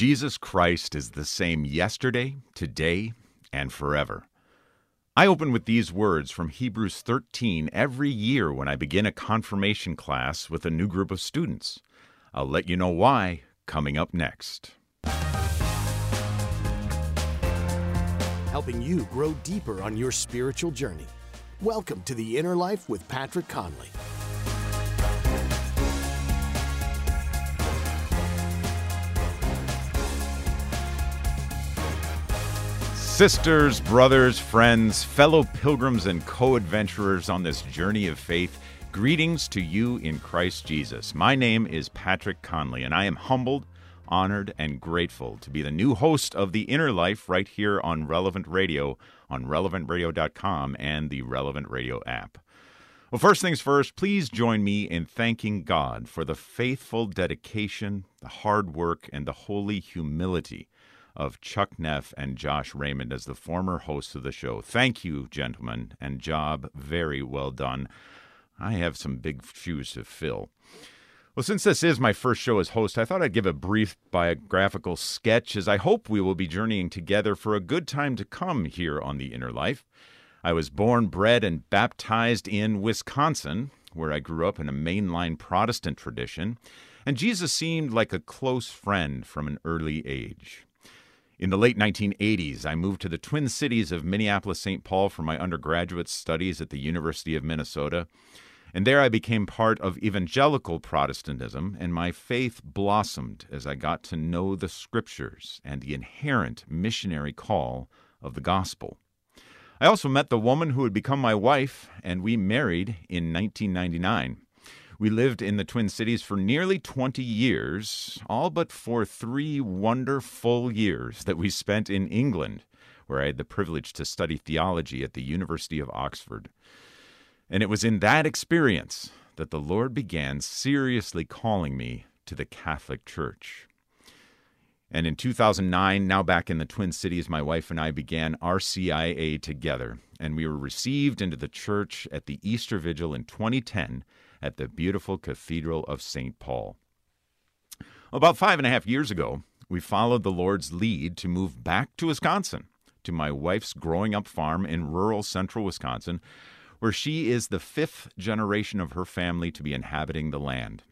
Jesus Christ is the same yesterday, today, and forever. I open with these words from Hebrews 13 every year when I begin a confirmation class with a new group of students. I'll let you know why coming up next. Helping you grow deeper on your spiritual journey. Welcome to the Inner Life with Patrick Conley. Sisters, brothers, friends, fellow pilgrims, and co adventurers on this journey of faith, greetings to you in Christ Jesus. My name is Patrick Conley, and I am humbled, honored, and grateful to be the new host of The Inner Life right here on Relevant Radio, on relevantradio.com, and the Relevant Radio app. Well, first things first, please join me in thanking God for the faithful dedication, the hard work, and the holy humility of Chuck Neff and Josh Raymond as the former hosts of the show. Thank you, gentlemen, and job very well done. I have some big shoes to fill. Well, since this is my first show as host, I thought I'd give a brief biographical sketch as I hope we will be journeying together for a good time to come here on The Inner Life. I was born, bred, and baptized in Wisconsin, where I grew up in a mainline Protestant tradition, and Jesus seemed like a close friend from an early age. In the late 1980s, I moved to the Twin Cities of Minneapolis St. Paul for my undergraduate studies at the University of Minnesota. And there I became part of evangelical Protestantism, and my faith blossomed as I got to know the scriptures and the inherent missionary call of the gospel. I also met the woman who would become my wife, and we married in 1999. We lived in the Twin Cities for nearly 20 years, all but for three wonderful years that we spent in England, where I had the privilege to study theology at the University of Oxford. And it was in that experience that the Lord began seriously calling me to the Catholic Church. And in 2009, now back in the Twin Cities, my wife and I began RCIA together, and we were received into the church at the Easter Vigil in 2010 at the beautiful Cathedral of St. Paul. About five and a half years ago, we followed the Lord's lead to move back to Wisconsin, to my wife's growing up farm in rural central Wisconsin, where she is the fifth generation of her family to be inhabiting the land.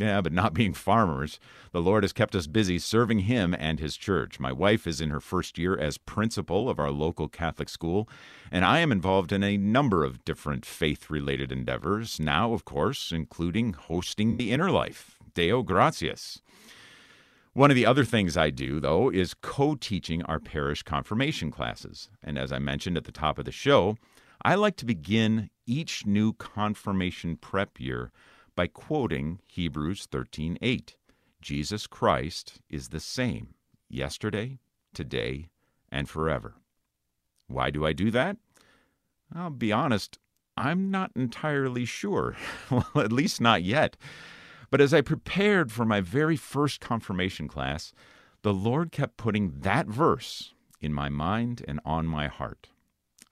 Yeah, but not being farmers, the Lord has kept us busy serving Him and His church. My wife is in her first year as principal of our local Catholic school, and I am involved in a number of different faith related endeavors, now, of course, including hosting the inner life. Deo gratias. One of the other things I do, though, is co teaching our parish confirmation classes. And as I mentioned at the top of the show, I like to begin each new confirmation prep year by quoting Hebrews 13:8. Jesus Christ is the same yesterday, today, and forever. Why do I do that? I'll be honest, I'm not entirely sure. well, at least not yet. But as I prepared for my very first confirmation class, the Lord kept putting that verse in my mind and on my heart.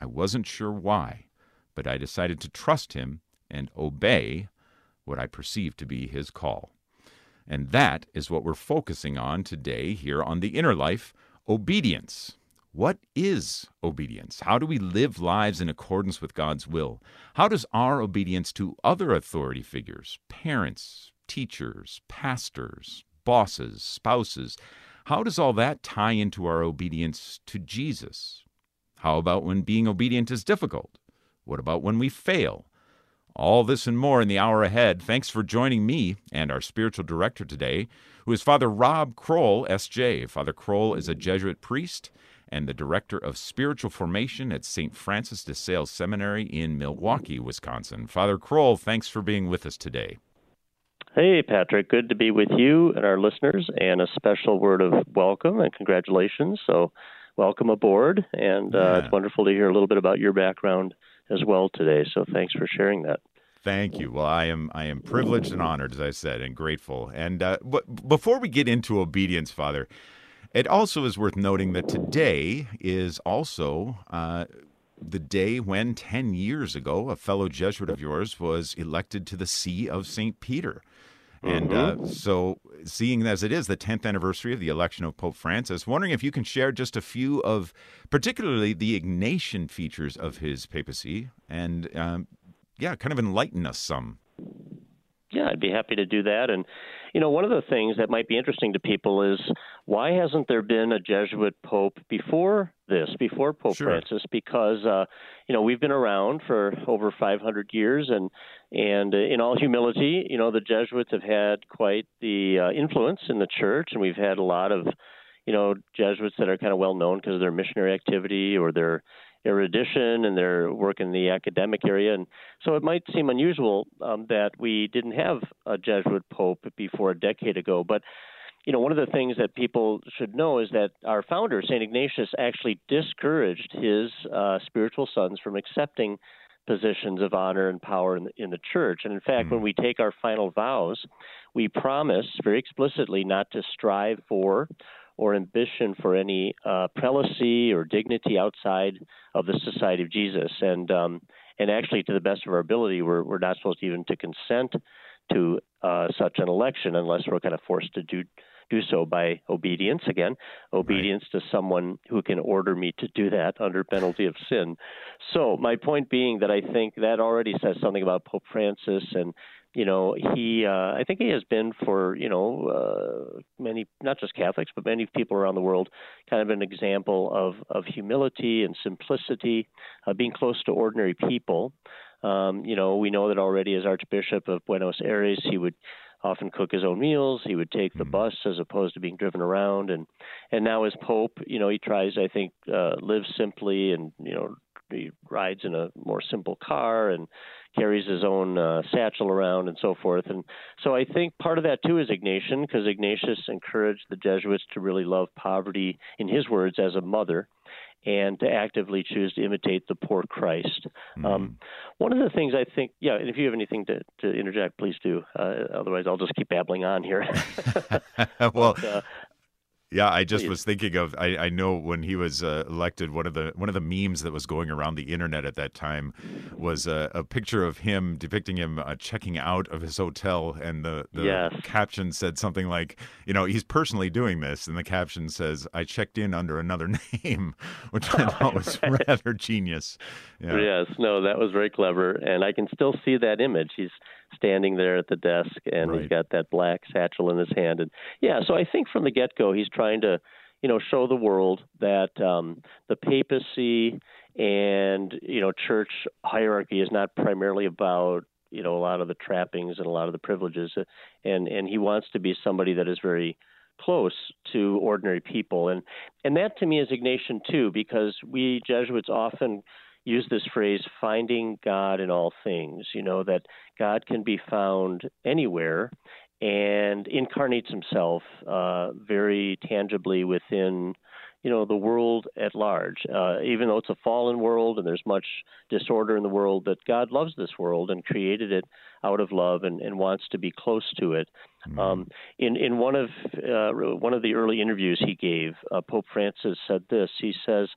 I wasn't sure why, but I decided to trust Him and obey what I perceive to be his call. And that is what we're focusing on today here on The Inner Life obedience. What is obedience? How do we live lives in accordance with God's will? How does our obedience to other authority figures, parents, teachers, pastors, bosses, spouses, how does all that tie into our obedience to Jesus? How about when being obedient is difficult? What about when we fail? All this and more in the hour ahead. Thanks for joining me and our spiritual director today, who is Father Rob Kroll, S.J. Father Kroll is a Jesuit priest and the director of spiritual formation at St. Francis de Sales Seminary in Milwaukee, Wisconsin. Father Kroll, thanks for being with us today. Hey, Patrick. Good to be with you and our listeners, and a special word of welcome and congratulations. So, welcome aboard, and uh, yeah. it's wonderful to hear a little bit about your background as well today. So, thanks for sharing that. Thank you. Well, I am I am privileged and honored, as I said, and grateful. And uh, but before we get into obedience, Father, it also is worth noting that today is also uh, the day when ten years ago a fellow Jesuit of yours was elected to the See of Saint Peter. And uh, so, seeing as it is the 10th anniversary of the election of Pope Francis, wondering if you can share just a few of, particularly the Ignatian features of his papacy, and um, yeah, kind of enlighten us some. Yeah, I'd be happy to do that. And, you know, one of the things that might be interesting to people is why hasn't there been a Jesuit pope before this, before Pope Sure. Francis? Because, uh, you know, we've been around for over 500 years, and and uh, in all humility, you know, the Jesuits have had quite the uh, influence in the church, and we've had a lot of, you know, Jesuits that are kind of well known because of their missionary activity or their erudition and their work in the academic area. And so it might seem unusual um, that we didn't have a Jesuit pope before a decade ago. But, you know, one of the things that people should know is that our founder, St. Ignatius, actually discouraged his uh, spiritual sons from accepting positions of honor and power in the, in the church. And in fact, when we take our final vows, we promise very explicitly not to strive for or ambition for any uh, prelacy or dignity outside of the Society of Jesus. And um, and actually, to the best of our ability, we're we're not supposed even to consent to uh, such an election unless we're kind of forced to do do so by obedience. Again obedience to someone who can order me to do that under penalty of sin. So my point being that i think that already says something about pope francis and you know he uh, i think he has been for you know uh, many not just catholics but many people around the world kind of an example of of humility and simplicity uh, being close to ordinary people. Um, you know we know that already as archbishop of buenos aires he would often cook his own meals he would take the bus as opposed to being driven around. And and now as pope you know he tries i think uh, live simply and you know he rides in a more simple car and carries his own uh, satchel around and so forth. And so I think part of that too is Ignatian, because Ignatius encouraged the Jesuits to really love poverty, in his words, as a mother, and to actively choose to imitate the poor Christ. Um, one of the things I think, yeah, and if you have anything to, to interject, please do. Uh, otherwise, I'll just keep babbling on here. well, uh, yeah, I just please. was thinking of. I, I know when he was uh, elected, one of the one of the memes that was going around the internet at that time was a, a picture of him depicting him uh, checking out of his hotel, and the the Yes. caption said something like, "You know, he's personally doing this," and the caption says, "I checked in under another name," which I thought was rather genius. Yeah. Yes, no, that was very clever, and I can still see that image. He's standing there at the desk, and Right. he's got that black satchel in his hand, and yeah. So I think from the get-go, he's trying to, you know, show the world that um, the papacy and you know church hierarchy is not primarily about you know a lot of the trappings and a lot of the privileges, and and he wants to be somebody that is very close to ordinary people, and and that to me is Ignatian too, because we Jesuits often use this phrase finding God in all things, you know, that God can be found anywhere and incarnates himself uh, very tangibly within, you know, the world at large. Uh, even though it's a fallen world and there's much disorder in the world, that God loves this world and created it out of love and, and wants to be close to it. Um, in in one of uh, one of the early interviews he gave, uh, Pope Francis said this. He says,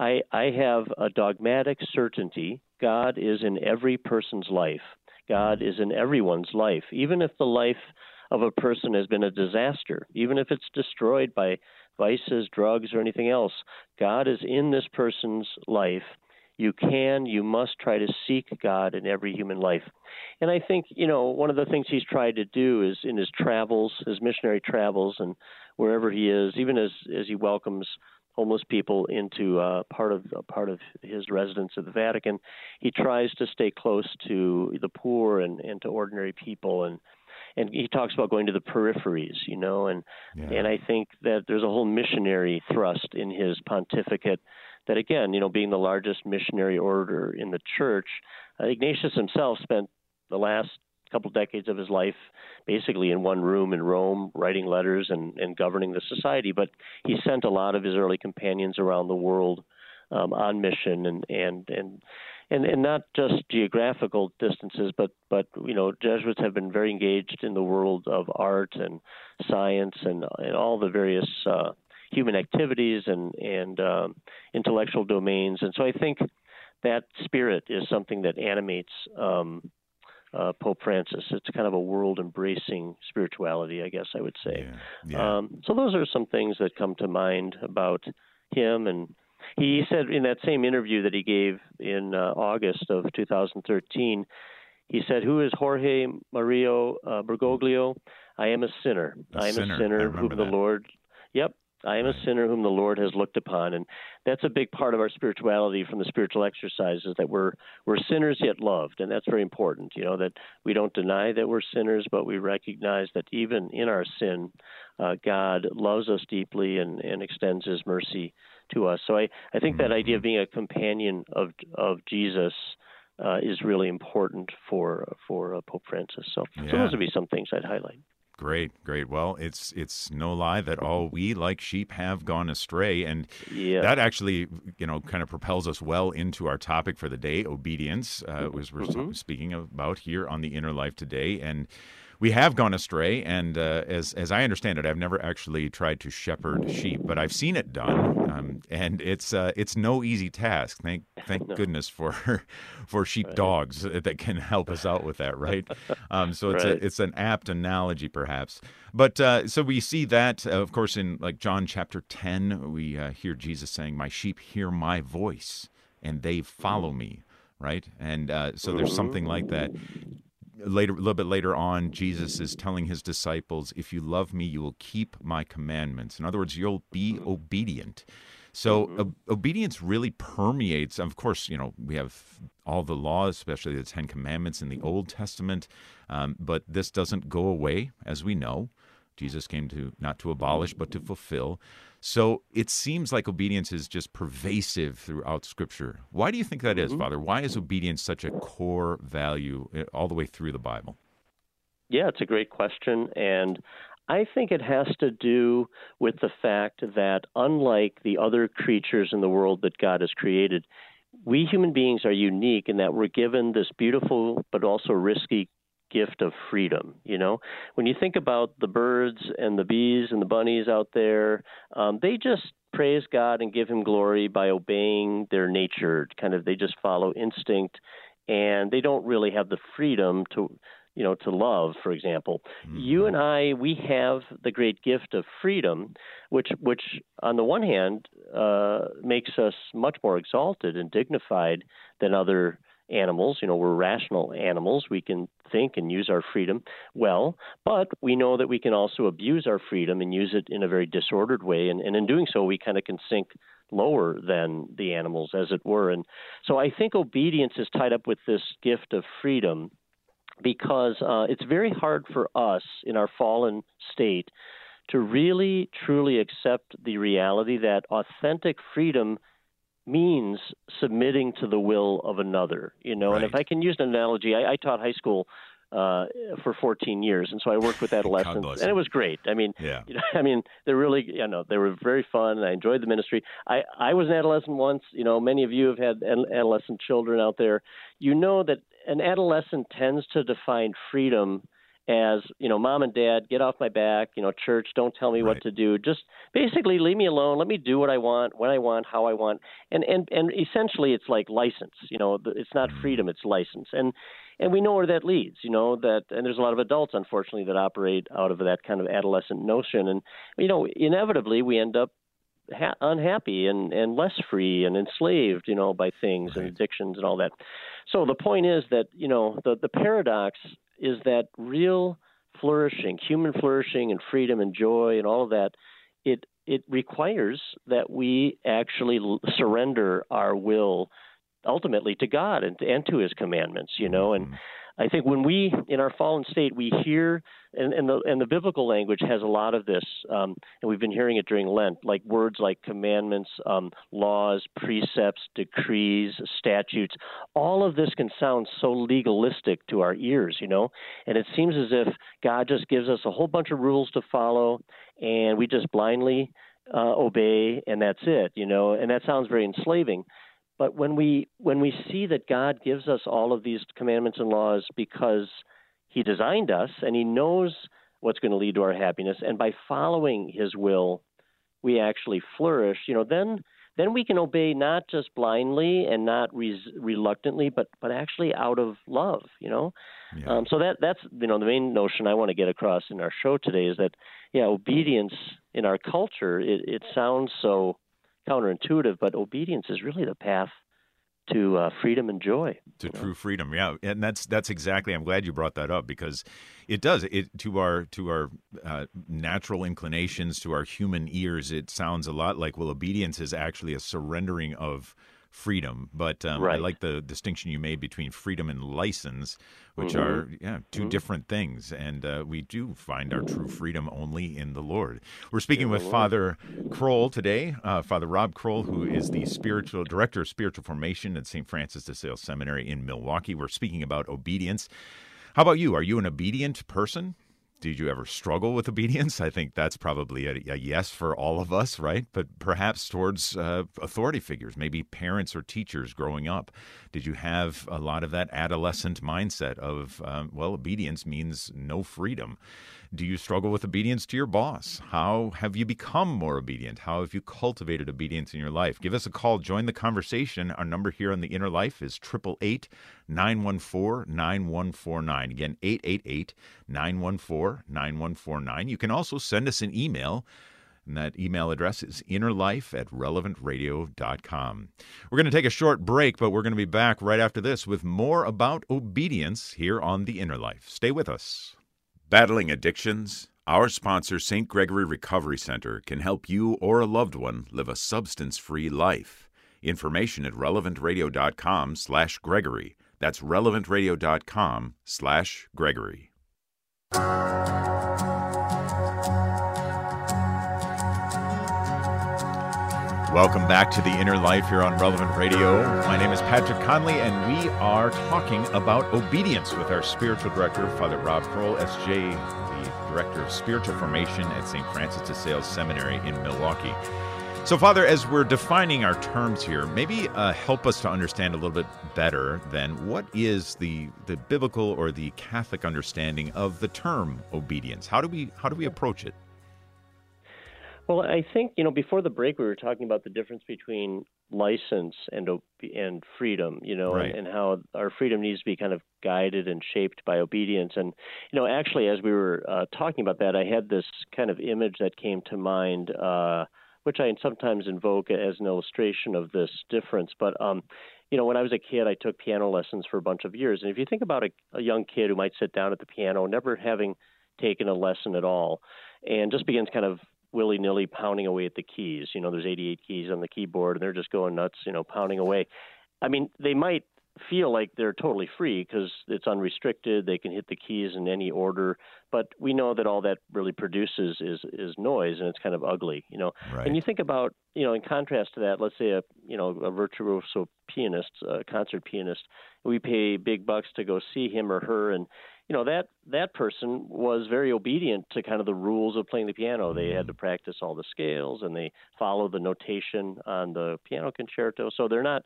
I, I have a dogmatic certainty God is in every person's life. God is in everyone's life, even if the life of a person has been a disaster, even if it's destroyed by vices, drugs, or anything else. God is in this person's life. You can, you must try to seek God in every human life. And I think, you know, one of the things he's tried to do is in his travels, his missionary travels, and wherever he is, even as, as he welcomes homeless people into uh, part of part of his residence at the Vatican. He tries to stay close to the poor and, and to ordinary people, and and he talks about going to the peripheries, you know, and Yeah. and I think that there's a whole missionary thrust in his pontificate. That again, you know, being the largest missionary order in the church, uh, Ignatius himself spent the last couple decades of his life basically in one room in Rome, writing letters and, and governing the society. But he sent a lot of his early companions around the world um, on mission and, and and and and not just geographical distances, but but you know Jesuits have been very engaged in the world of art and science and and all the various uh, human activities and and um, intellectual domains. And so I think that spirit is something that animates um, uh, Pope Francis. It's kind of a world embracing spirituality, I guess I would say. Yeah. Yeah. Um, so those are some things that come to mind about him. And he said in that same interview that he gave in uh, August of 2013, he said, "Who is Jorge Mario uh, Bergoglio? I am a sinner. A I am sinner. a sinner whom the. Lord. Yep, I am a sinner whom the Lord has looked upon, and that's a big part of our spirituality from the spiritual exercises that we're we're sinners yet loved, and that's very important. You know that we don't deny that we're sinners, but we recognize that even in our sin, uh, God loves us deeply and, and extends His mercy to us. So I, I think that idea of being a companion of of Jesus. Uh, is really important for for uh, Pope Francis. So, so Yeah. those would be some things I'd highlight. Great, great. Well, it's it's no lie that all we like sheep have gone astray, and Yeah. that actually, you know, kind of propels us well into our topic for the day, obedience, uh, was we're Mm-hmm. speaking about here on the Inner Life today, and we have gone astray. And uh, as as I understand it, I've never actually tried to shepherd sheep, but I've seen it done, um, and it's uh, it's no easy task. Thank thank goodness for for sheep dogs that can help us out with that, right? Um, so it's Right. a it's an apt analogy, perhaps. But uh, so we see that, uh, of course, in like John chapter ten, we uh, hear Jesus saying, "My sheep hear my voice, and they follow me." Right, and uh, so there's something like that. Later, a little bit later on, Jesus is telling his disciples, "If you love me, you will keep my commandments." In other words, you'll be obedient. So ob- obedience really permeates. Of course, you know we have all the laws, especially the Ten Commandments in the Old Testament, um, but this doesn't go away, as we know. Jesus came to not to abolish, but to fulfill. So it seems like obedience is just pervasive throughout Scripture. Why do you think that is, Father? Why is obedience such a core value uh, all the way through the Bible? Yeah, it's a great question. And I think it has to do with the fact that, unlike the other creatures in the world that God has created, we human beings are unique in that we're given this beautiful but also risky gift of freedom. You know, when you think about the birds and the bees and the bunnies out there, um, they just praise God and give Him glory by obeying their nature. Kind of, they just follow instinct, and they don't really have the freedom to you know, to love, for example. You and I, we have the great gift of freedom, which, which on the one hand, uh, makes us much more exalted and dignified than other animals. You know, we're rational animals. We can think and use our freedom well, but we know that we can also abuse our freedom and use it in a very disordered way. And, and in doing so, we kind of can sink lower than the animals, as it were. And so I think obedience is tied up with this gift of freedom because uh, it's very hard for us in our fallen state to really truly accept the reality that authentic freedom means submitting to the will of another you know and if i can use an analogy i, I taught high school uh, for 14 years, and so I worked with adolescents, and it was great. I mean, Yeah. you know, I mean, they're really, you know, they were very fun, and I enjoyed the ministry. I I was an adolescent once. You know, many of you have had ad- adolescent children out there. You know that an adolescent tends to define freedom as you know, mom and dad, get off my back. You know, church, don't tell me Right. what to do. Just basically leave me alone. Let me do what I want, when I want, how I want. And and and essentially, it's like license. You know, it's not mm-hmm. freedom; it's license. And and we know where that leads. You know that, and there's a lot of adults, unfortunately, that operate out of that kind of adolescent notion. And you know, inevitably, we end up ha- unhappy and and less free and enslaved. You know, by things and addictions and all that. So the point is that you know the the paradox is that real flourishing, human flourishing and freedom and joy and all of that, it it requires that we actually surrender our will ultimately to God and, and to His commandments. You know, and mm-hmm. I think when we in our fallen state we hear and, and the and the biblical language has a lot of this, um, and we've been hearing it during Lent, like words like commandments, um, laws, precepts, decrees, statutes. All of this can sound so legalistic to our ears, you know, and it seems as if God just gives us a whole bunch of rules to follow, and we just blindly uh, obey, and that's it, you know, and that sounds very enslaving. But when we when we see that God gives us all of these commandments and laws because He designed us and He knows what's going to lead to our happiness, and by following His will, we actually flourish. You know, then then we can obey not just blindly and not res- reluctantly, but but actually out of love. You know, yeah. um, so that that's you know the main notion I want to get across in our show today is that yeah, obedience in our culture it, it sounds so counterintuitive, but obedience is really the path to uh, freedom and joy. To true know? freedom, yeah, and that's that's exactly. I'm glad you brought that up because it does it to our to our uh, natural inclinations, to our human ears. It sounds a lot like well, obedience is actually a surrendering of freedom. But um, right. I like the distinction you made between freedom and license, which mm-hmm. are yeah 2 mm-hmm. different things. And uh, we do find our true freedom only in the Lord. We're speaking with Father Kroll today, uh, Father Rob Kroll, who is the spiritual director of spiritual formation at St. Francis de Sales Seminary in Milwaukee. We're speaking about obedience. How about you? Are you an obedient person? Did you ever struggle with obedience? I think that's probably a, a yes for all of us, right? But perhaps towards uh, authority figures, maybe parents or teachers growing up. Did you have a lot of that adolescent mindset of, um, well, obedience means no freedom? Do you struggle with obedience to your boss? How have you become more obedient? How have you cultivated obedience in your life? Give us a call. Join the conversation. Our number here on the Inner Life is 888 914 9149. Again, 888 914 9149. You can also send us an email. And that email address is innerlife at relevantradio.com. We're going to take a short break, but we're going to be back right after this with more about obedience here on The Inner Life. Stay with us. Battling addictions? Our sponsor, St. Gregory Recovery Center, can help you or a loved one live a substance-free life. Information at relevantradio.com slash Gregory. That's relevantradio.com slash Gregory. Welcome back to the Inner Life here on Relevant Radio. My name is Patrick Conley, and we are talking about obedience with our spiritual director, Father Rob Kroll, SJ, the director of spiritual formation at St. Francis de Sales Seminary in Milwaukee. So, Father, as we're defining our terms here, maybe uh, help us to understand a little bit better then what is the the biblical or the Catholic understanding of the term obedience. How do we how do we approach it? Well, I think you know before the break we were talking about the difference between license and and freedom, you know, right. and, and, how our freedom needs to be kind of guided and shaped by obedience. And you know, actually, as we were uh, talking about that, I had this kind of image that came to mind, uh, which I sometimes invoke as an illustration of this difference. But um, you know, when I was a kid, I took piano lessons for a bunch of years, and if you think about a, a young kid who might sit down at the piano, never having taken a lesson at all, and just begins kind of willy nilly pounding away at the keys. You know, there's 88 keys on the keyboard, and they're just going nuts. You know, pounding away. I mean, they might feel like they're totally free because it's unrestricted. They can hit the keys in any order, but we know that all that really produces is is noise, and it's kind of ugly, you know. Right. And you think about, you know, in contrast to that, let's say a you know a virtuoso pianist, a concert pianist, we pay big bucks to go see him or her, and you know that that person was very obedient to kind of the rules of playing the piano. They had to practice all the scales and they follow the notation on the piano concerto. So they're not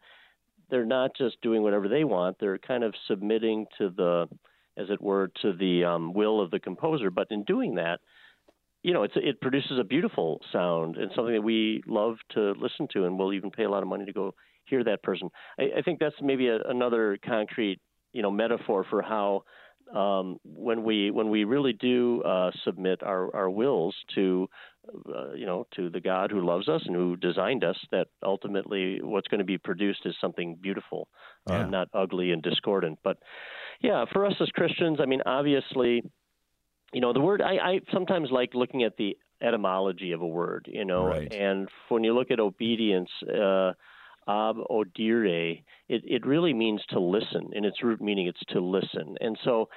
they're not just doing whatever they want. They're kind of submitting to the, as it were, to the um, will of the composer. But in doing that, you know, it's it produces a beautiful sound and something that we love to listen to, and we'll even pay a lot of money to go hear that person. I, I think that's maybe a, another concrete, you know, metaphor for how um, when we when we really do uh, submit our, our wills to uh, you know to the God who loves us and who designed us, that ultimately what's going to be produced is something beautiful, uh, yeah. not ugly and discordant. But yeah, for us as Christians, I mean, obviously, you know, the word I, I sometimes like looking at the etymology of a word, you know, right. and when you look at obedience. Uh, ab audire, it, it really means to listen. In its root meaning, it's to listen. And so,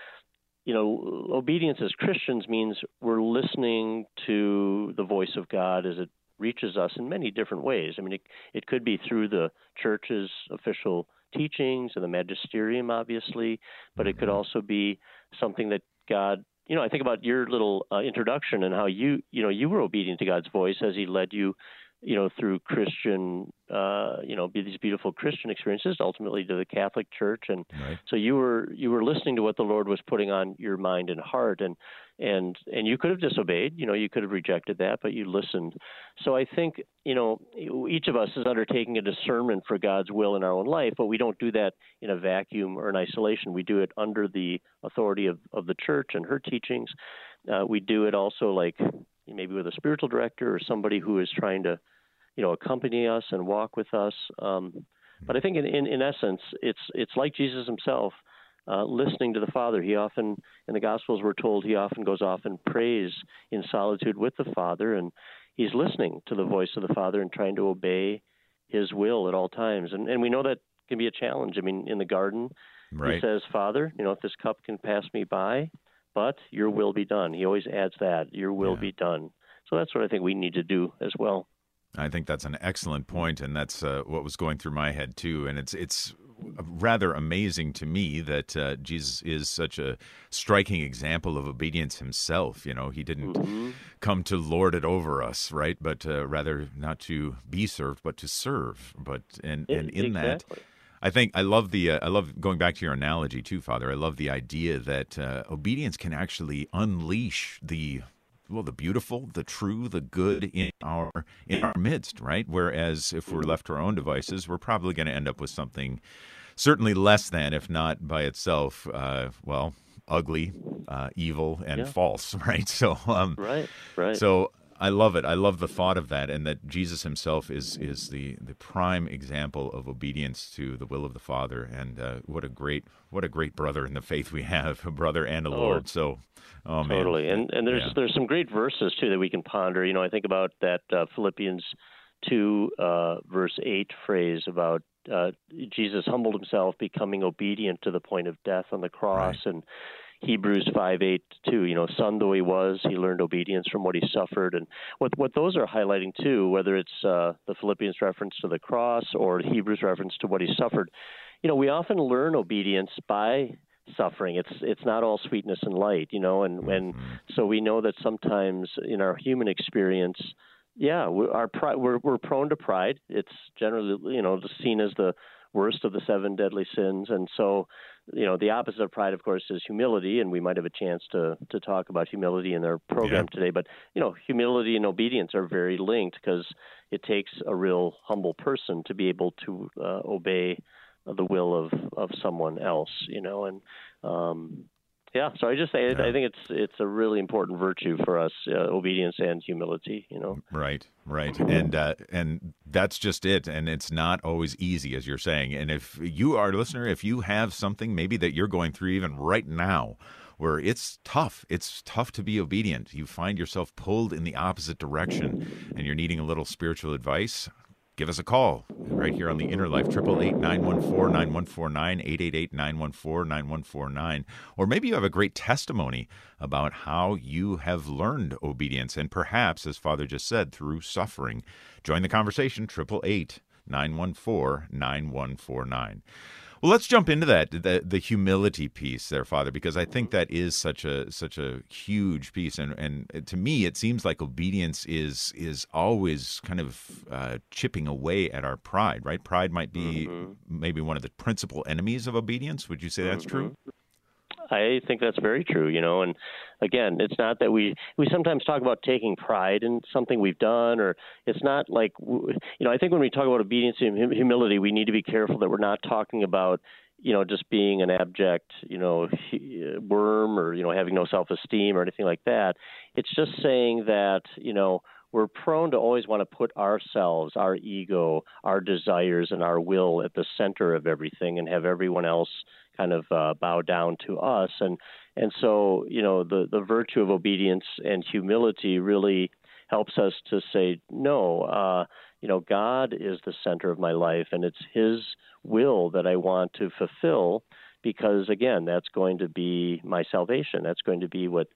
you know, obedience as Christians means we're listening to the voice of God as it reaches us in many different ways. I mean, it, it could be through the church's official teachings and the magisterium, obviously, but it could mm-hmm. also be something that God you know, I think about your little uh, introduction and how you, you know, you were obedient to God's voice as He led you, you know, through Christian uh, you know, be these beautiful Christian experiences, ultimately to the Catholic Church, and right. so you were you were listening to what the Lord was putting on your mind and heart, and and and you could have disobeyed, you know, you could have rejected that, but you listened. So I think you know each of us is undertaking a discernment for God's will in our own life, but we don't do that in a vacuum or in isolation. We do it under the authority of of the Church and her teachings. Uh, we do it also like maybe with a spiritual director or somebody who is trying to you know, accompany us and walk with us. Um, but I think in, in, in essence, it's it's like Jesus himself, uh, listening to the Father. He often, in the Gospels, we're told he often goes off and prays in solitude with the Father, and he's listening to the voice of the Father and trying to obey His will at all times. And and we know that can be a challenge. I mean, in the garden, right. he says, "Father, you know, if this cup can pass me by, but Your will be done." He always adds that, "Your will Yeah. be done." So that's what I think we need to do as well. I think that's an excellent point, and that's uh, what was going through my head too. And it's it's rather amazing to me that uh, Jesus is such a striking example of obedience himself. You know, he didn't Mhm. come to lord it over us, right? But uh, rather not to be served, but to serve. But and and in that. I think I love the uh, I love going back to your analogy too, Father. I love the idea that uh, obedience can actually unleash the well, the beautiful, the true, the good in our in our midst, right? Whereas if we're left to our own devices, we're probably going to end up with something certainly less than, if not by itself, uh, well, ugly, uh, evil, and Yeah. false, right? So, um, Right, right. so I love it. I love the thought of that, and that Jesus Himself is is the the prime example of obedience to the will of the Father. And uh, what a great what a great brother in the faith we have, a brother and a Oh, Lord. So, oh man, totally. And and there's Yeah. there's some great verses too that we can ponder. You know, I think about that uh, Philippians two uh, verse eight phrase about uh, Jesus humbled himself, becoming obedient to the point of death on the cross, and Hebrews five eight too. You know, son though he was, he learned obedience from what he suffered, and what what those are highlighting too, whether it's uh, the Philippians reference to the cross or Hebrews reference to what he suffered. You know, we often learn obedience by suffering. It's it's not all sweetness and light, you know, and and so we know that sometimes in our human experience, yeah, we, our pride, we're we're prone to pride. It's generally you know seen as the worst of the seven deadly sins, and so you know the opposite of pride, of course, is humility, and we might have a chance to to talk about humility in our program today. But you know, humility and obedience are very linked because it takes a real humble person to be able to uh, obey the will of of someone else, you know, and um, yeah. So I just say Yeah. I think it's it's a really important virtue for us, uh, obedience and humility, you know. Right, right, and uh, and that's just it. And it's not always easy, as you're saying. And if you are a listener, if you have something maybe that you're going through even right now, where it's tough, it's tough to be obedient. You find yourself pulled in the opposite direction, and you're needing a little spiritual advice. Give us a call right here on the Inner Life, 888-914-9149, 888-914-9149. Or maybe you have a great testimony about how you have learned obedience, and perhaps, as Father just said, through suffering. Join the conversation, 888-914-9149. Well, let's jump into that the the humility piece there, Father, because I think that is such a such a huge piece, and and to me, it seems like obedience is is always kind of uh, chipping away at our pride, right? Pride might be maybe one of the principal enemies of obedience. Would you say that's true? I think that's very true, you know. And again, it's not that we we sometimes talk about taking pride in something we've done, or it's not like you know. I think when we talk about obedience and humility, we need to be careful that we're not talking about you know just being an abject you know worm or you know having no self-esteem or anything like that. It's just saying that you know we're prone to always want to put ourselves, our ego, our desires, and our will at the center of everything, and have everyone else kind of uh, bow down to us. And and so you know the the virtue of obedience and humility really helps us to say no. Uh, you know, God is the center of my life, and it's His will that I want to fulfill. Because again, that's going to be my salvation. That's going to be what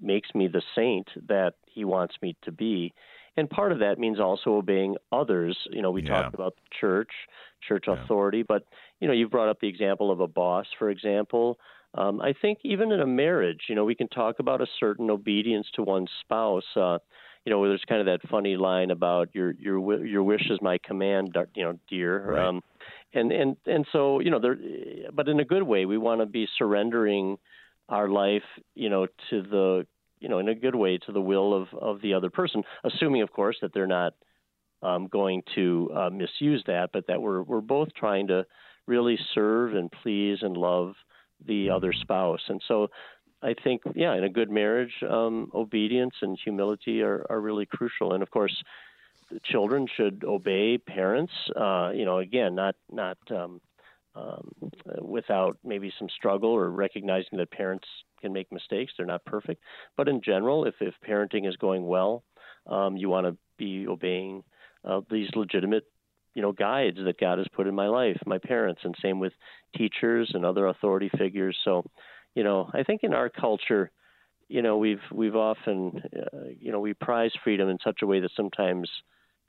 makes me the saint that he wants me to be. And part of that means also obeying others. You know, we Yeah. talked about the church, church Yeah. authority, but you know, you've brought up the example of a boss, for example. Um, I think even in a marriage, you know, we can talk about a certain obedience to one's spouse. Uh, you know, there's kind of that funny line about your your your wish is my command, you know, dear. Right. Um, and and and so you know, there, but in a good way, we want to be surrendering our life, you know, to the you know, in a good way to the will of of the other person, assuming, of course, that they're not um, going to uh, misuse that, but that we're we're both trying to really serve and please and love the other spouse. And so I think, yeah, in a good marriage, um, obedience and humility are, are really crucial. And of course, children should obey parents. Uh, you know, again, not not um, um, without maybe some struggle or recognizing that parents can make mistakes. They're not perfect, but in general, if if parenting is going well, um, you want to be obeying uh, these legitimate you know guides that God has put in my life, my parents, and same with teachers and other authority figures. So, you know, I think in our culture, you know, we've we've often, uh, you know, we prize freedom in such a way that sometimes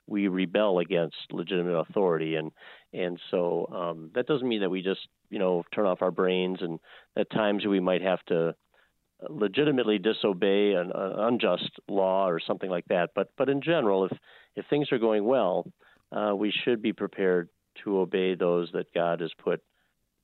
we rebel against legitimate authority, and and so um, that doesn't mean that we just you know turn off our brains, and at times we might have to legitimately disobey an, an unjust law or something like that. But but in general, if if things are going well, uh, we should be prepared to obey those that God has put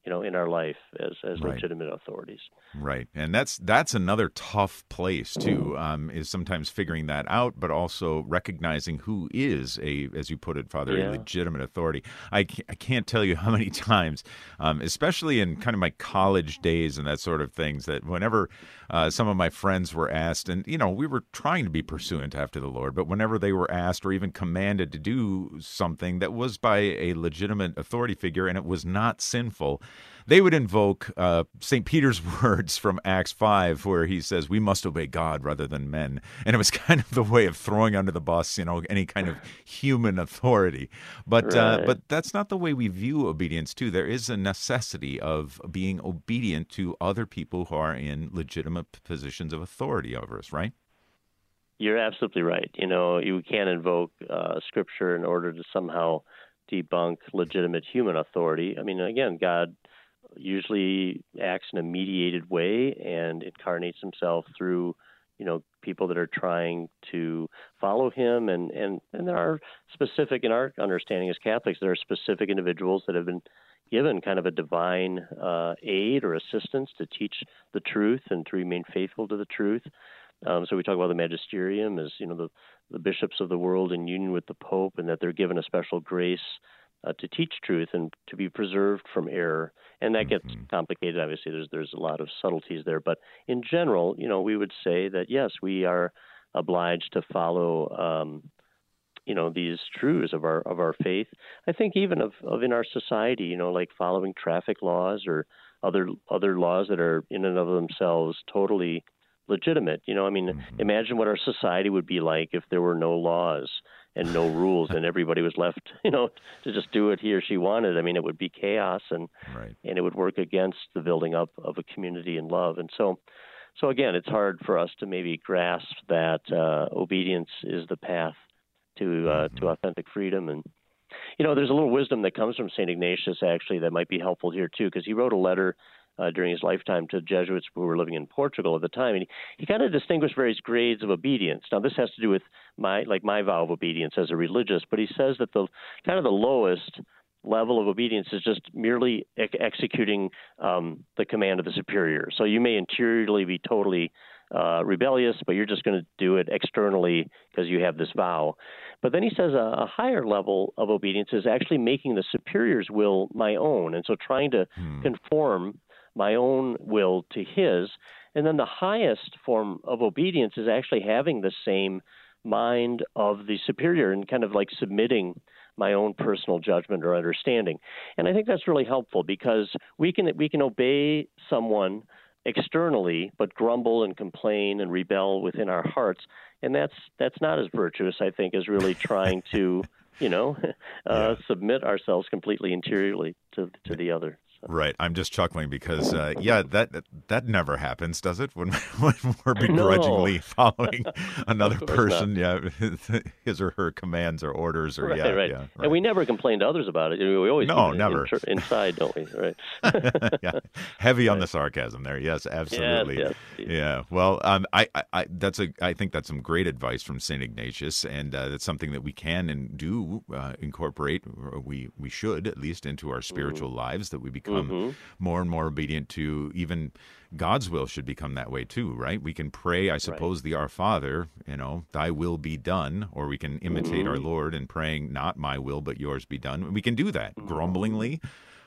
you know in our life as as right. legitimate authorities right and that's that's another tough place too um, is sometimes figuring that out but also recognizing who is a as you put it father yeah. a legitimate authority I can't, I can't tell you how many times um, especially in kind of my college days and that sort of things that whenever uh, some of my friends were asked and you know we were trying to be pursuant after the lord but whenever they were asked or even commanded to do something that was by a legitimate authority figure and it was not sinful they would invoke uh, St. Peter's words from Acts 5, where he says, We must obey God rather than men. And it was kind of the way of throwing under the bus, you know, any kind of human authority. But, uh, right. uh, but that's not the way we view obedience, too. There is a necessity of being obedient to other people who are in legitimate positions of authority over us, right? You're absolutely right. You know, you can't invoke uh, scripture in order to somehow debunk legitimate human authority. I mean, again, God usually acts in a mediated way and incarnates himself through you know people that are trying to follow him and and and there are specific in our understanding as Catholics there are specific individuals that have been given kind of a divine uh, aid or assistance to teach the truth and to remain faithful to the truth. Um, so we talk about the magisterium as you know the the bishops of the world in union with the Pope, and that they're given a special grace uh, to teach truth and to be preserved from error. And that gets mm-hmm. complicated. Obviously, there's there's a lot of subtleties there, but in general, you know, we would say that yes, we are obliged to follow. Um, you know these truths of our of our faith. I think even of, of in our society, you know, like following traffic laws or other other laws that are in and of themselves totally legitimate. You know, I mean, mm-hmm. imagine what our society would be like if there were no laws and no rules and everybody was left you know to just do what he or she wanted i mean it would be chaos and right. and it would work against the building up of a community and love and so so again it's hard for us to maybe grasp that uh, obedience is the path to uh, mm-hmm. to authentic freedom and you know there's a little wisdom that comes from St Ignatius actually that might be helpful here too because he wrote a letter uh, during his lifetime to Jesuits who were living in Portugal at the time, and he, he kind of distinguished various grades of obedience. Now, this has to do with my like my vow of obedience as a religious, but he says that the kind of the lowest level of obedience is just merely ex- executing um, the command of the superior. So you may interiorly be totally uh, rebellious, but you're just going to do it externally because you have this vow. But then he says a, a, higher level of obedience is actually making the superior's will my own, and so trying to hmm. conform my own will to his. And then the highest form of obedience is actually having the same mind of the superior and kind of like submitting my own personal judgment or understanding. And I think that's really helpful because we can we can obey someone externally but grumble and complain and rebel within our hearts and that's that's not as virtuous I think as really trying to you know uh, yeah. submit ourselves completely interiorly to to the other Right. I'm just chuckling because, uh, yeah, that, that, never happens, does it? When when we're begrudgingly no. following another person, not. yeah, his or her commands or orders, or right, yeah, right. yeah, right. And we never complain to others about it. We always No, never. in- inside, don't we? Right. yeah, heavy on the sarcasm there. Yes, absolutely. yes. Yeah. Well, um, I, I, I, that's a, I think that's some great advice from Saint Ignatius, and uh, that's something that we can and do uh, incorporate. Or we, we should at least into our spiritual lives that we become Mhm. more and more obedient to. Even God's will should become that way too, right? We can pray, I suppose, the Our Father, you know, Thy will be done, or we can imitate our Lord in praying, not my will but yours be done. We can do that grumblingly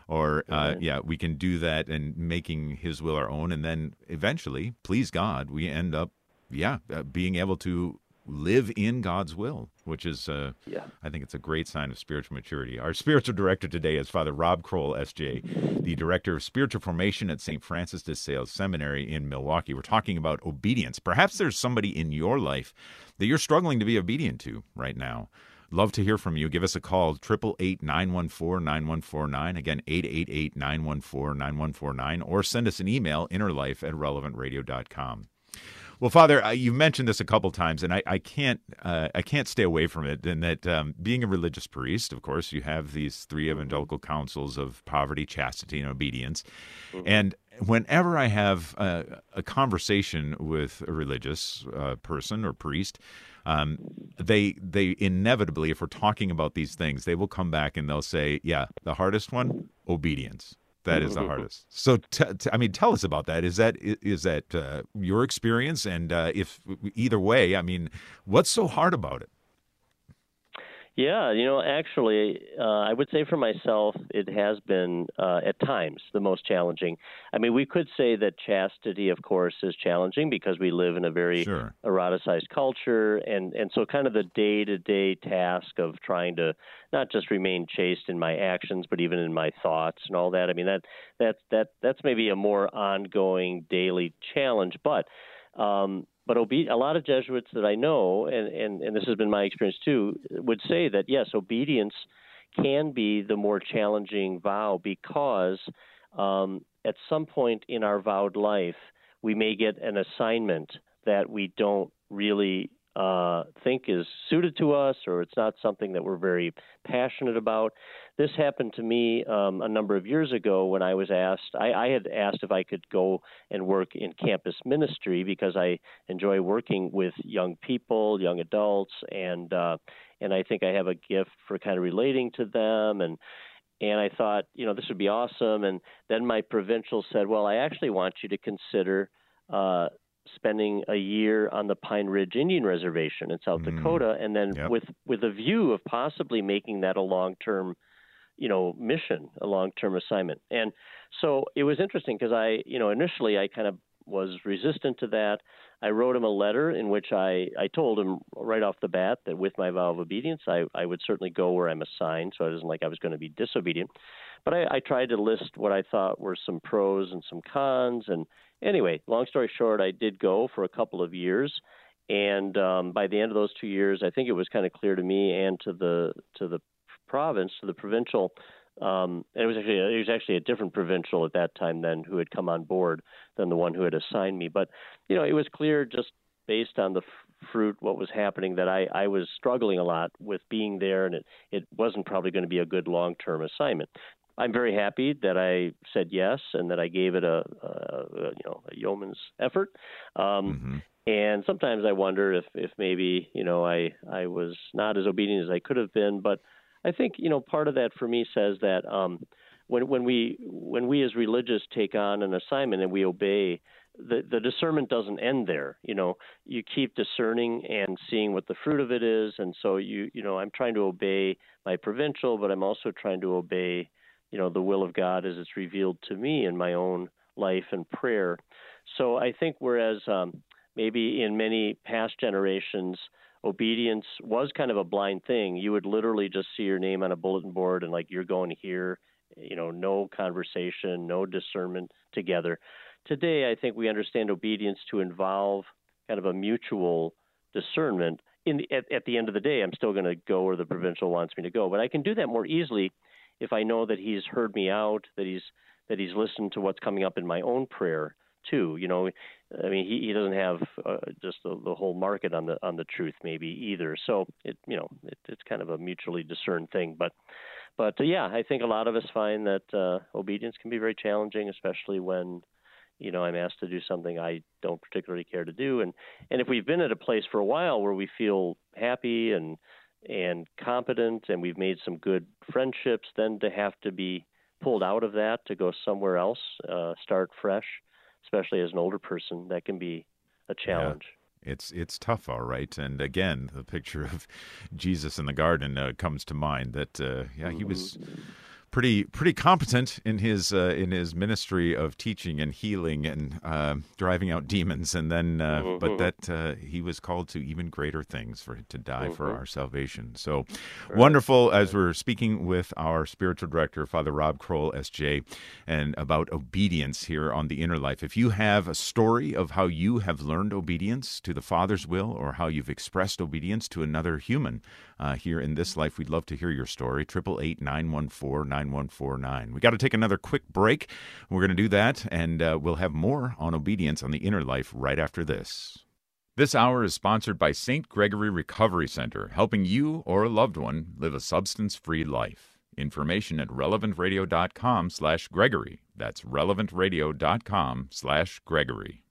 or uh, yeah, we can do that and making His will our own, and then eventually, please God, we end up yeah uh, being able to live in God's will, which is uh, Yeah. I think it's a great sign of spiritual maturity. Our spiritual director today is Father Rob Kroll, SJ, the director of spiritual formation at St. Francis de Sales Seminary in Milwaukee. We're talking about obedience. Perhaps there's somebody in your life that you're struggling to be obedient to right now. Love to hear from you. Give us a call, 888-914-9149. Again, 888-914-9149. Or send us an email, innerlife at relevantradio.com. Well, Father, uh, you mentioned this a couple times, and I, I can't uh, I can't stay away from it. And that um, being a religious priest, of course, you have these three evangelical counsels of poverty, chastity, and obedience. And whenever I have a, a conversation with a religious uh, person or priest, um, they they inevitably, if we're talking about these things, they will come back and they'll say, "Yeah, the hardest one, obedience." That is the hardest. So, t- t- I mean, tell us about that. Is that is that uh, your experience? And uh, if either way, I mean, what's so hard about it? Yeah, you know, actually, uh, I would say for myself, it has been uh, at times the most challenging. I mean, we could say that chastity, of course, is challenging because we live in a very Sure. eroticized culture, and and so kind of the day to day task of trying to not just remain chaste in my actions, but even in my thoughts and all that. I mean, that that that that's maybe a more ongoing daily challenge, but. Um, but obe- a lot of Jesuits that I know, and, and, and this has been my experience too, would say that yes, obedience can be the more challenging vow because um, at some point in our vowed life, we may get an assignment that we don't really uh, think is suited to us, or it's not something that we're very passionate about. This happened to me um, a number of years ago when I was asked. I, I had asked if I could go and work in campus ministry because I enjoy working with young people, young adults, and uh, and I think I have a gift for kind of relating to them and and I thought, you know, this would be awesome. And then my provincial said, well, I actually want you to consider uh, spending a year on the Pine Ridge Indian Reservation in South Mm. Dakota, and then Yep. with with a view of possibly making that a long term, you know, mission, a long term assignment. And so it was interesting because I, you know, initially I kind of was resistant to that. I wrote him a letter in which I, I told him right off the bat that with my vow of obedience, I, I would certainly go where I'm assigned. So it isn't like I was going to be disobedient. But I, I tried to list what I thought were some pros and some cons. And anyway, long story short, I did go for a couple of years. And um, by the end of those two years, I think it was kind of clear to me and to the to the province, to the provincial, um, and it was actually it was actually a different provincial at that time then who had come on board than the one who had assigned me. But you know, it was clear just based on the f- fruit, what was happening, that I, I was struggling a lot with being there, and it it wasn't probably going to be a good long term assignment. I'm very happy that I said yes and that I gave it a, a, a you know a yeoman's effort. Um, Mhm. and sometimes I wonder if if maybe you know I I was not as obedient as I could have been, but I think you know part of that for me says that um, when when we when we as religious take on an assignment and we obey, the the discernment doesn't end there. You know, you keep discerning and seeing what the fruit of it is, and so you you know I'm trying to obey my provincial, but I'm also trying to obey you know the will of God as it's revealed to me in my own life and prayer. So I think whereas um, maybe in many past generations obedience was kind of a blind thing. You would literally just see your name on a bulletin board and like you're going here, you know, no conversation, no discernment together. Today, I think we understand obedience to involve kind of a mutual discernment. In the, at, at the end of the day, I'm still going to go where the provincial wants me to go, but I can do that more easily if I know that he's heard me out, that he's that He's listened to what's coming up in my own prayer too. You know, I mean, he, he doesn't have uh, just the, the whole market on the on the truth maybe either. So it you know it, it's kind of a mutually discerned thing. But but uh, yeah, I think a lot of us find that uh, obedience can be very challenging, especially when you know I'm asked to do something I don't particularly care to do. And and if we've been at a place for a while where we feel happy and and competent and we've made some good friendships, then to have to be pulled out of that to go somewhere else, uh, start fresh especially as an older person, that can be a challenge. Yeah. It's it's tough, all right. And again, the picture of Jesus in the garden uh, comes to mind. That uh, yeah, he was mm-hmm pretty pretty competent in his uh, in his ministry of teaching and healing and uh, driving out demons, and then uh, mm-hmm. but that uh, he was called to even greater things for to die mm-hmm. for our salvation. So right. wonderful as we're speaking with our spiritual director, Father Rob Kroll, S.J., and about obedience here on the Inner Life. If you have a story of how you have learned obedience to the Father's will, or how you've expressed obedience to another human uh, here in this life, we'd love to hear your story. Triple eight nine one four nine 9149. We got to take another quick break. We're going to do that, and uh, we'll have more on obedience on the inner life right after this. This hour is sponsored by St. Gregory Recovery Center, helping you or a loved one live a substance-free life. Information at relevantradio.com slash Gregory. That's relevantradio.com slash Gregory.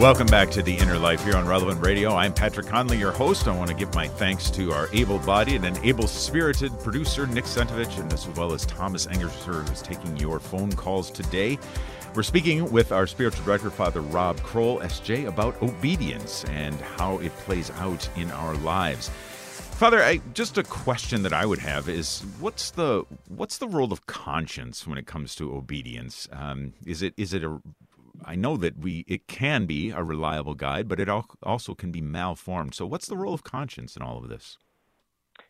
Welcome back to The Inner Life here on Relevant Radio. I'm Patrick Conley, your host. I want to give my thanks to our able bodied and able spirited producer, Nick Sentovich, and as well as Thomas Engerser, who's taking your phone calls today. We're speaking with our spiritual director, Father Rob Kroll, SJ, about obedience and how it plays out in our lives. Father, I, just a question that I would have is what's the what's the role of conscience when it comes to obedience? Um, is it is it a I know that we it can be a reliable guide, but it also can be malformed. So, what's the role of conscience in all of this?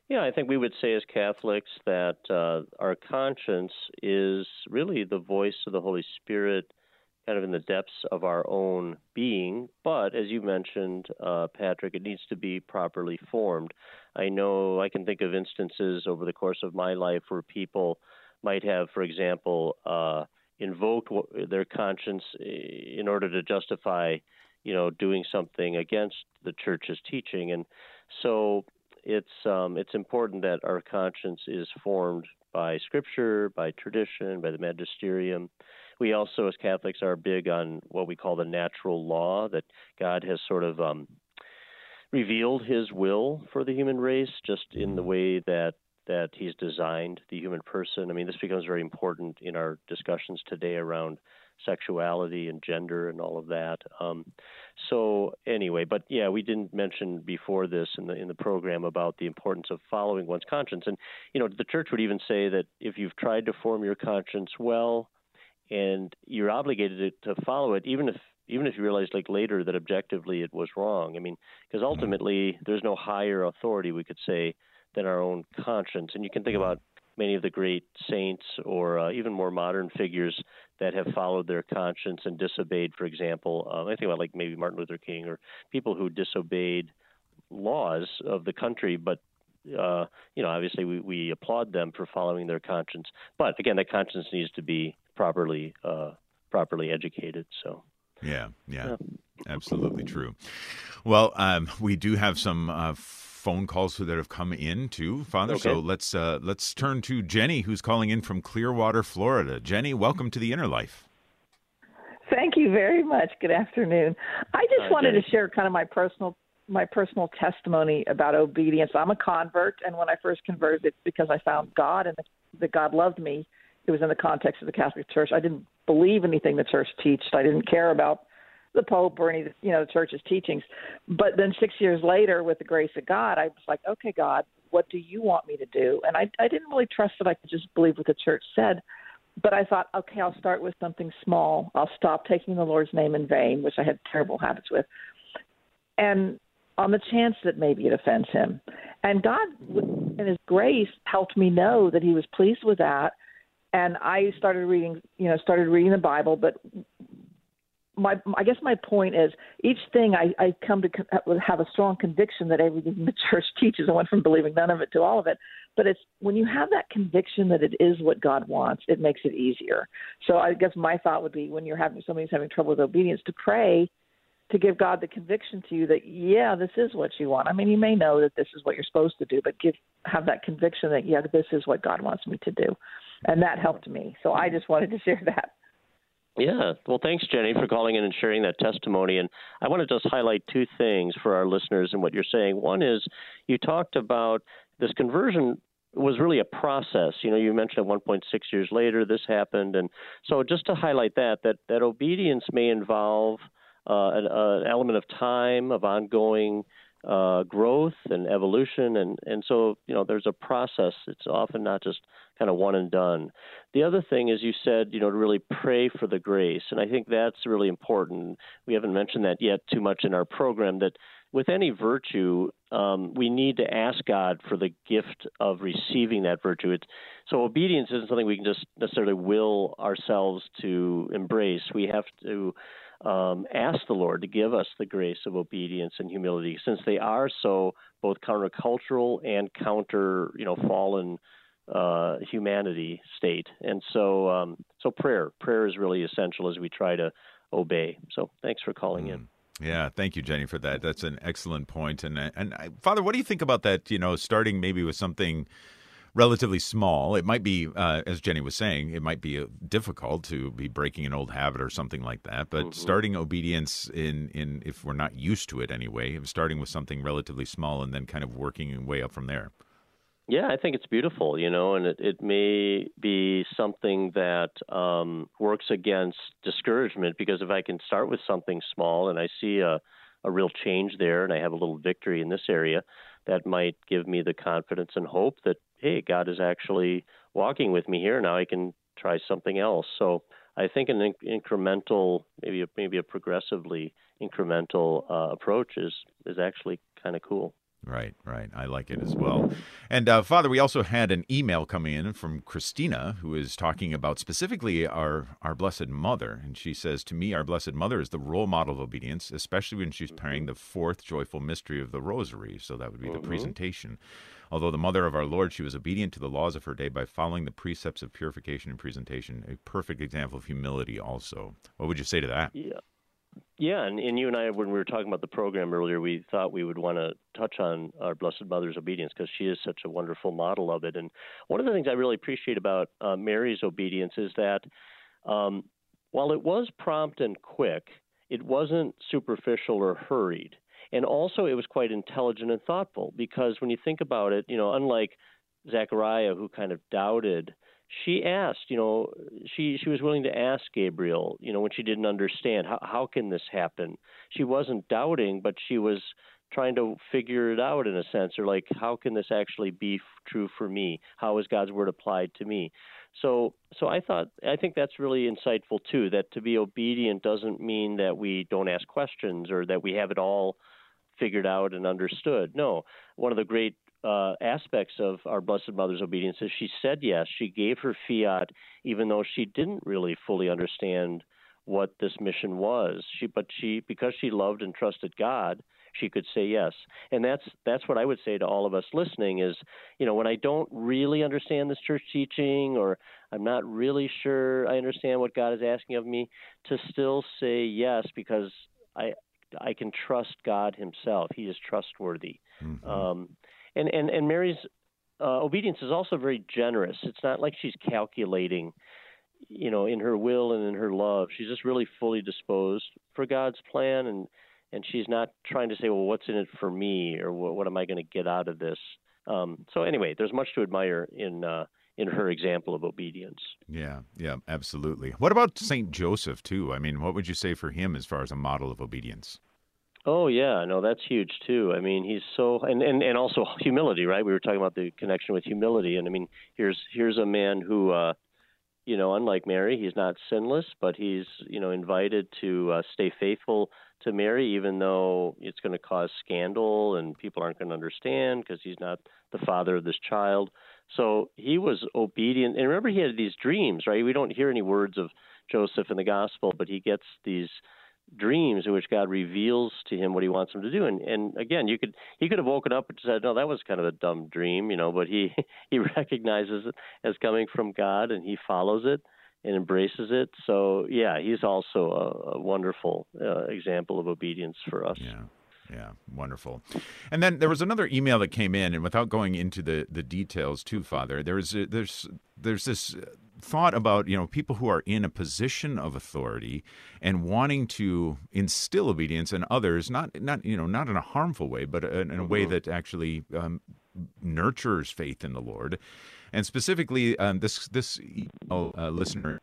Yeah, I think we would say as Catholics that uh, our conscience is really the voice of the Holy Spirit, kind of in the depths of our own being. But as you mentioned, uh, Patrick, it needs to be properly formed. I know I can think of instances over the course of my life where people might have, for example, uh, invoked their conscience in order to justify, you know, doing something against the church's teaching. And so it's um, it's important that our conscience is formed by Scripture, by tradition, by the magisterium. We also, as Catholics, are big on what we call the natural law that God has sort of um, revealed His will for the human race, just in the way that that he's designed the human person. I mean, this becomes very important in our discussions today around sexuality and gender and all of that. Um, so anyway, but yeah, we didn't mention before this in the in the program about the importance of following one's conscience. And you know, the church would even say that if you've tried to form your conscience well, and you're obligated to, to follow it, even if even if you realize like later that objectively it was wrong. I mean, because mm-hmm. ultimately there's no higher authority we could say than our own conscience. And you can think about many of the great saints or uh, even more modern figures that have followed their conscience and disobeyed, for example. Um, I think about like maybe Martin Luther King or people who disobeyed laws of the country, but uh, you know, obviously we, we applaud them for following their conscience. But again, that conscience needs to be properly uh, properly educated. So. Yeah, yeah, yeah. absolutely true. Well, um, we do have some uh, phone calls that have come in too, Father. Okay. So let's uh, let's turn to Jenny, who's calling in from Clearwater, Florida. Jenny, welcome to the Inner Life. Thank you very much. Good afternoon. I just Hi, wanted Jenny. to share kind of my personal my personal testimony about obedience. I'm a convert, and when I first converted, it's because I found God and that God loved me. It was in the context of the Catholic Church. I didn't believe anything the church taught. I didn't care about the Pope or any you know the church's teachings. But then six years later, with the grace of God, I was like, okay, God, what do you want me to do? And I I didn't really trust that I could just believe what the church said. But I thought, okay, I'll start with something small. I'll stop taking the Lord's name in vain, which I had terrible habits with, and on the chance that maybe it offends Him. And God, in His grace, helped me know that He was pleased with that. And I started reading, you know, started reading the Bible. But my I guess my point is each thing I, I come to have a strong conviction that everything the church teaches. I went from believing none of it to all of it, but it's when you have that conviction that it is what God wants, it makes it easier. So I guess my thought would be when you're having somebody's having trouble with obedience to pray to give God the conviction to you that yeah, this is what you want. I mean, you may know that this is what you're supposed to do, but give have that conviction that yeah, this is what God wants me to do, and that helped me. So I just wanted to share that. Yeah. Well, thanks, Jenny, for calling in and sharing that testimony. And I want to just highlight two things for our listeners and what you're saying. One is you talked about this conversion was really a process. You know, you mentioned 1.6 years later this happened, and so just to highlight that that that obedience may involve uh, an, uh, an, element of time, of ongoing uh, growth and evolution, and and so you know there's a process. It's often not just kind of one and done. The other thing is you said you know to really pray for the grace, and I think that's really important. We haven't mentioned that yet too much in our program. That with any virtue, um, we need to ask God for the gift of receiving that virtue. It's, so obedience isn't something we can just necessarily will ourselves to embrace. We have to um, ask the Lord to give us the grace of obedience and humility, since they are so both countercultural and counter, you know, fallen uh, humanity state. And so, um, so prayer, prayer is really essential as we try to obey. So, thanks for calling mm. in. Yeah, thank you, Jenny, for that. That's an excellent point. And and Father, what do you think about that? You know, starting maybe with something relatively small. It might be, uh, as Jenny was saying, it might be uh, difficult to be breaking an old habit or something like that. But mm-hmm. starting obedience in, in if we're not used to it anyway, starting with something relatively small and then kind of working way up from there. Yeah, I think it's beautiful, you know, and it, it may be something that um, works against discouragement because if I can start with something small and I see a, a real change there and I have a little victory in this area, that might give me the confidence and hope that hey, God is actually walking with me here. Now I can try something else. So I think an in- incremental, maybe a, maybe a progressively incremental uh, approach is is actually kind of cool. Right, right. I like it as well. And uh, Father, we also had an email coming in from Christina, who is talking about specifically our our Blessed Mother, and she says to me, our Blessed Mother is the role model of obedience, especially when she's praying the fourth joyful mystery of the Rosary. So that would be mm-hmm. the presentation. Although the mother of our Lord, she was obedient to the laws of her day by following the precepts of purification and presentation. A perfect example of humility, also. What would you say to that? Yeah. Yeah, and, and you and I, when we were talking about the program earlier, we thought we would want to touch on our Blessed Mother's obedience because she is such a wonderful model of it. And one of the things I really appreciate about uh, Mary's obedience is that um, while it was prompt and quick, it wasn't superficial or hurried. And also, it was quite intelligent and thoughtful because when you think about it, you know, unlike Zechariah, who kind of doubted, she asked, you know, she she was willing to ask Gabriel, you know, when she didn't understand how how can this happen. She wasn't doubting, but she was trying to figure it out in a sense, or like, how can this actually be f- true for me? How is God's word applied to me? So, so I thought I think that's really insightful too. That to be obedient doesn't mean that we don't ask questions or that we have it all figured out and understood. No, one of the great uh, aspects of our Blessed Mother's obedience is she said yes. She gave her fiat, even though she didn't really fully understand what this mission was. She, but she, because she loved and trusted God, she could say yes. And that's that's what I would say to all of us listening is, you know, when I don't really understand this church teaching or I'm not really sure I understand what God is asking of me, to still say yes because I I can trust God Himself. He is trustworthy. Mm-hmm. Um, and and and Mary's uh, obedience is also very generous. It's not like she's calculating, you know, in her will and in her love. She's just really fully disposed for God's plan, and and she's not trying to say, well, what's in it for me, or what, what am I going to get out of this. Um, so anyway, there's much to admire in uh, in her example of obedience. Yeah, yeah, absolutely. What about Saint Joseph too? I mean, what would you say for him as far as a model of obedience? Oh yeah, no, that's huge too. I mean, he's so and and and also humility, right? We were talking about the connection with humility, and I mean, here's here's a man who, uh, you know, unlike Mary, he's not sinless, but he's you know invited to uh, stay faithful to Mary, even though it's going to cause scandal and people aren't going to understand because he's not the father of this child. So he was obedient. And remember, he had these dreams, right? We don't hear any words of Joseph in the gospel, but he gets these dreams in which God reveals to him what he wants him to do. And and again, you could he could have woken up and said, "No, that was kind of a dumb dream," you know, but he he recognizes it as coming from God and he follows it and embraces it. So, yeah, he's also a, a wonderful uh, example of obedience for us. Yeah. Yeah, wonderful. And then there was another email that came in, and without going into the, the details, too, Father, there's there's there's this thought about you know people who are in a position of authority and wanting to instill obedience in others, not not you know not in a harmful way, but in, in a way mm-hmm. that actually um, nurtures faith in the Lord. And specifically, um, this this uh, listener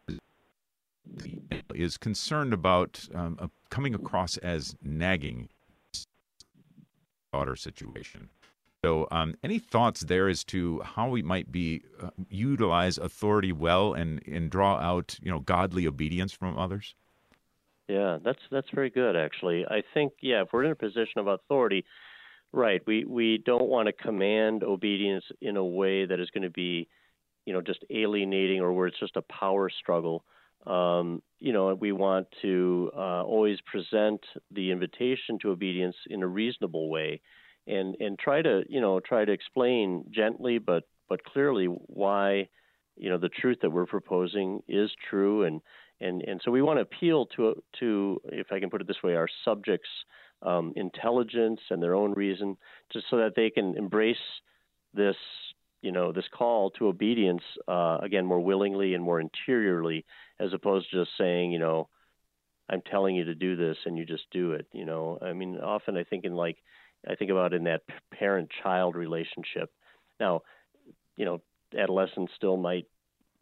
is concerned about um, uh, coming across as nagging daughter situation. So, um, any thoughts there as to how we might be uh, utilize authority well and and draw out you know godly obedience from others? Yeah, that's that's very good actually. I think yeah, if we're in a position of authority, right, we we don't want to command obedience in a way that is going to be, you know, just alienating or where it's just a power struggle. Um, you know, we want to uh, always present the invitation to obedience in a reasonable way and and try to you know try to explain gently but but clearly why you know the truth that we're proposing is true. And and and so we want to appeal to to if I can put it this way our subjects um, intelligence and their own reason just so that they can embrace this you know this call to obedience uh, again more willingly and more interiorly as opposed to just saying you know I'm telling you to do this and you just do it you know I mean often I think in like I think about in that parent child relationship. Now, you know, adolescents still might,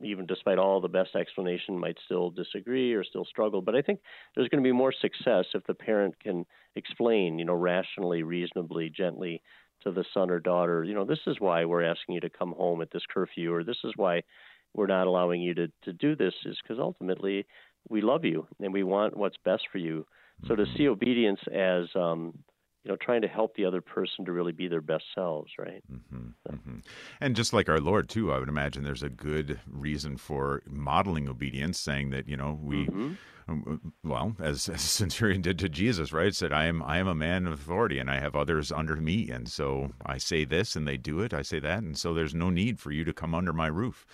even despite all the best explanation, might still disagree or still struggle. But I think there's going to be more success if the parent can explain, you know, rationally, reasonably, gently to the son or daughter, you know, this is why we're asking you to come home at this curfew, or this is why we're not allowing you to, to do this, is because ultimately we love you and we want what's best for you. So to see obedience as um, you know, trying to help the other person to really be their best selves, right? Mm-hmm, so. mm-hmm. And just like our Lord, too, I would imagine there's a good reason for modeling obedience, saying that you know we. Mm-hmm. Um, well, as, as centurion did to Jesus, right? Said, "I am, I am a man of authority, and I have others under me, and so I say this, and they do it. I say that, and so there's no need for you to come under my roof."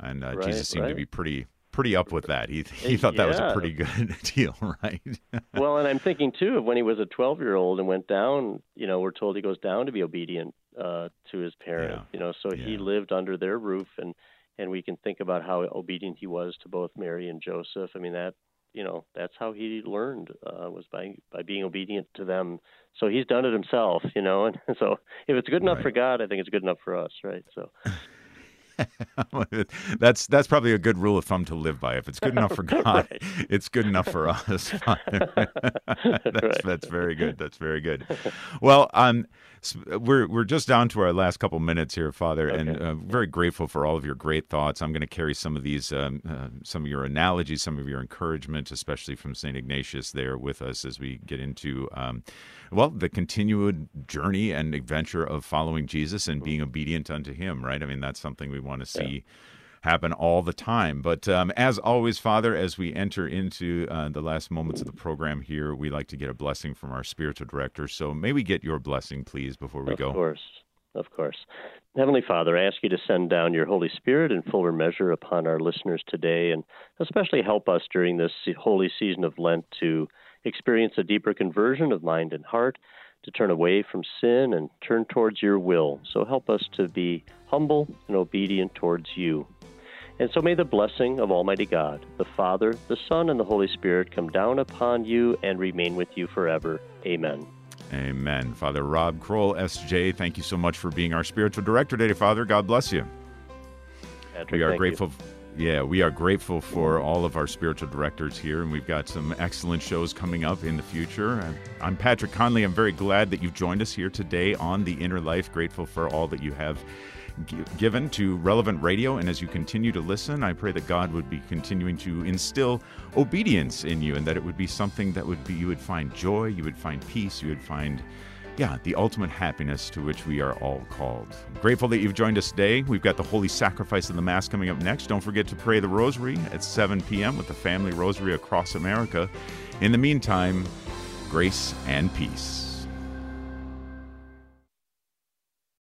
And uh, right, Jesus seemed right. to be pretty pretty up with that. He he thought that was a pretty good deal, right? well, and I'm thinking too of when he was a 12 year old and went down. You know, we're told he goes down to be obedient uh, to his parents. Yeah. You know, so yeah. he lived under their roof, and and we can think about how obedient he was to both Mary and Joseph. I mean that. You know that's how he learned uh, was by by being obedient to them. So he's done it himself, you know. And so if it's good enough right. for God, I think it's good enough for us, right? So that's that's probably a good rule of thumb to live by. If it's good enough for God, right. it's good enough for us. that's, right. that's very good. That's very good. Well, um, we're we're just down to our last couple minutes here, Father, okay. and uh, very grateful for all of your great thoughts. I'm going to carry some of these, um, uh, some of your analogies, some of your encouragement, especially from Saint Ignatius, there with us as we get into, um, well, the continued journey and adventure of following Jesus and being obedient unto Him. Right? I mean, that's something we want to see. Yeah happen all the time. But um, as always, Father, as we enter into uh, the last moments of the program here, we like to get a blessing from our spiritual director. So may we get your blessing, please, before we of go? Of course. Of course. Heavenly Father, I ask you to send down your Holy Spirit in fuller measure upon our listeners today, and especially help us during this holy season of Lent to experience a deeper conversion of mind and heart, to turn away from sin and turn towards your will. So help us to be humble and obedient towards you. And so may the blessing of Almighty God, the Father, the Son, and the Holy Spirit come down upon you and remain with you forever. Amen. Amen. Father Rob Kroll, SJ, thank you so much for being our spiritual director today, Father. God bless you. Patrick, we are grateful. You. Yeah, we are grateful for all of our spiritual directors here, and we've got some excellent shows coming up in the future. I'm Patrick Conley. I'm very glad that you've joined us here today on The Inner Life. Grateful for all that you have given to relevant radio. And as you continue to listen, I pray that God would be continuing to instill obedience in you and that it would be something that would be, you would find joy, you would find peace, you would find yeah, the ultimate happiness to which we are all called. Grateful that you've joined us today. We've got the Holy Sacrifice of the Mass coming up next. Don't forget to pray the Rosary at 7 p.m. with the Family Rosary across America. In the meantime, grace and peace.